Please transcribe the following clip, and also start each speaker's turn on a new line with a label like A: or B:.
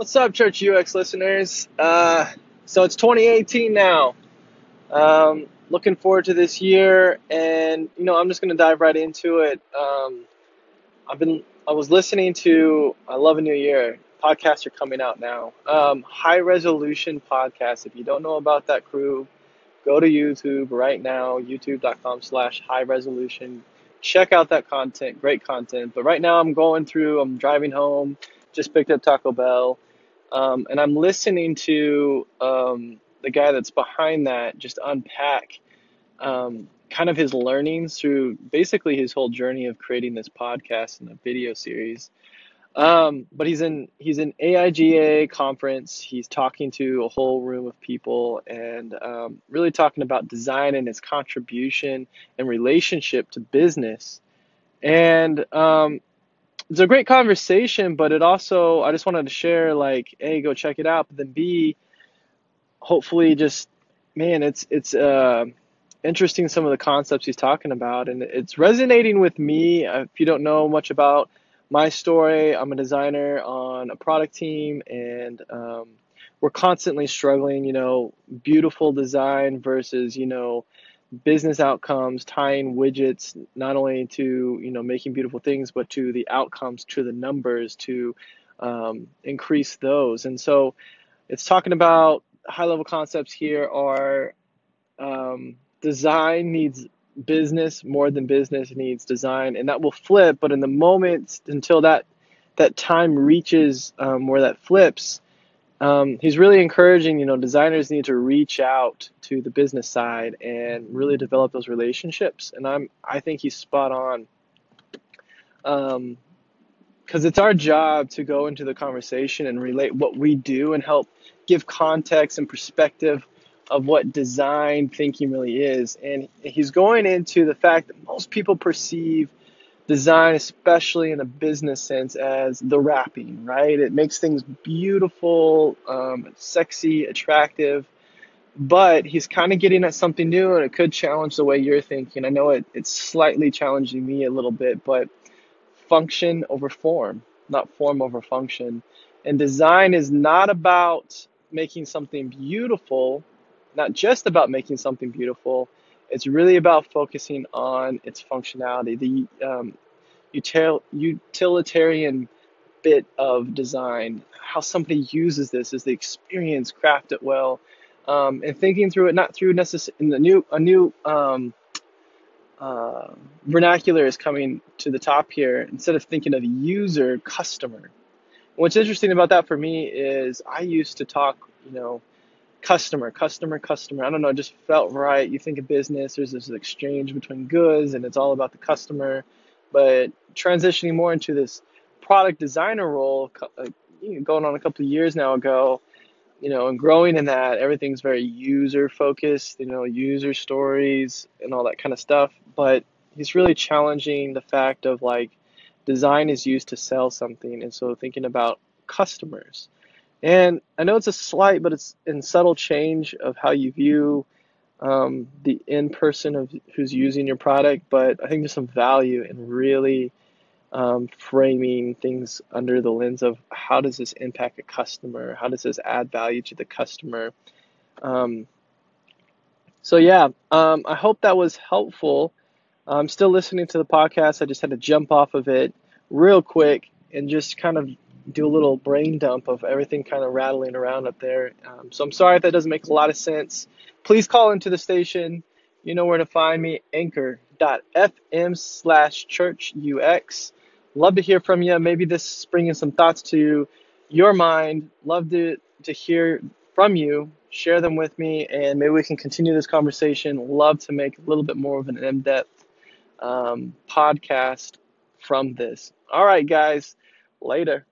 A: What's up, Church UX listeners? Uh, so it's 2018 now. Um, looking forward to this year, and you know, I'm just gonna dive right into it. Um, I've been, I was listening to I Love a New Year podcasts are coming out now. Um, high resolution podcast. If you don't know about that crew, go to YouTube right now. YouTube.com/slash high resolution. Check out that content. Great content. But right now, I'm going through. I'm driving home. Just picked up Taco Bell um, and I'm listening to um, the guy that's behind that just unpack um, kind of his learnings through basically his whole journey of creating this podcast and the video series. Um, but he's in he's in AIGA conference. He's talking to a whole room of people and um, really talking about design and its contribution and relationship to business. And um, it's a great conversation, but it also I just wanted to share like, a go check it out, but then B, hopefully just man, it's it's uh, interesting some of the concepts he's talking about, and it's resonating with me. If you don't know much about my story, I'm a designer on a product team, and um, we're constantly struggling. You know, beautiful design versus you know business outcomes, tying widgets not only to you know making beautiful things, but to the outcomes, to the numbers, to um, increase those. And so, it's talking about high level concepts here are um, design needs business more than business needs design, and that will flip. But in the moment until that that time reaches um, where that flips um, he's really encouraging, you know, designers need to reach out to the business side and really develop those relationships. And I'm, I think he's spot on. Um, because it's our job to go into the conversation and relate what we do and help give context and perspective of what design thinking really is. And he's going into the fact that most people perceive design, especially in a business sense, as the wrapping, right? It makes things beautiful, um, sexy, attractive. But he's kind of getting at something new, and it could challenge the way you're thinking. I know it, it's slightly challenging me a little bit, but function over form, not form over function. And design is not about making something beautiful, not just about making something beautiful, it's really about focusing on its functionality, the um, util- utilitarian bit of design, how somebody uses this as the experience, craft it well, um, and thinking through it not through necessarily a new a new um, uh, vernacular is coming to the top here. Instead of thinking of user, customer. What's interesting about that for me is I used to talk, you know, customer, customer, customer. I don't know, it just felt right. You think of business, there's this exchange between goods and it's all about the customer. But transitioning more into this product designer role, uh, going on a couple of years now ago, you know, and growing in that, everything's very user focused, you know, user stories and all that kind of stuff. But he's really challenging the fact of like design is used to sell something. And so thinking about customers and I know it's a slight, but it's in subtle change of how you view um, the in person of who's using your product. But I think there's some value in really um, framing things under the lens of how does this impact a customer? How does this add value to the customer? Um, so yeah, um, I hope that was helpful. I'm still listening to the podcast. I just had to jump off of it real quick and just kind of do a little brain dump of everything kind of rattling around up there. Um, so I'm sorry if that doesn't make a lot of sense. Please call into the station. You know where to find me, anchor.fm slash churchux. Love to hear from you. Maybe this is bringing some thoughts to your mind. Love to, to hear from you. Share them with me, and maybe we can continue this conversation. Love to make a little bit more of an in depth um, podcast from this. All right, guys. Later.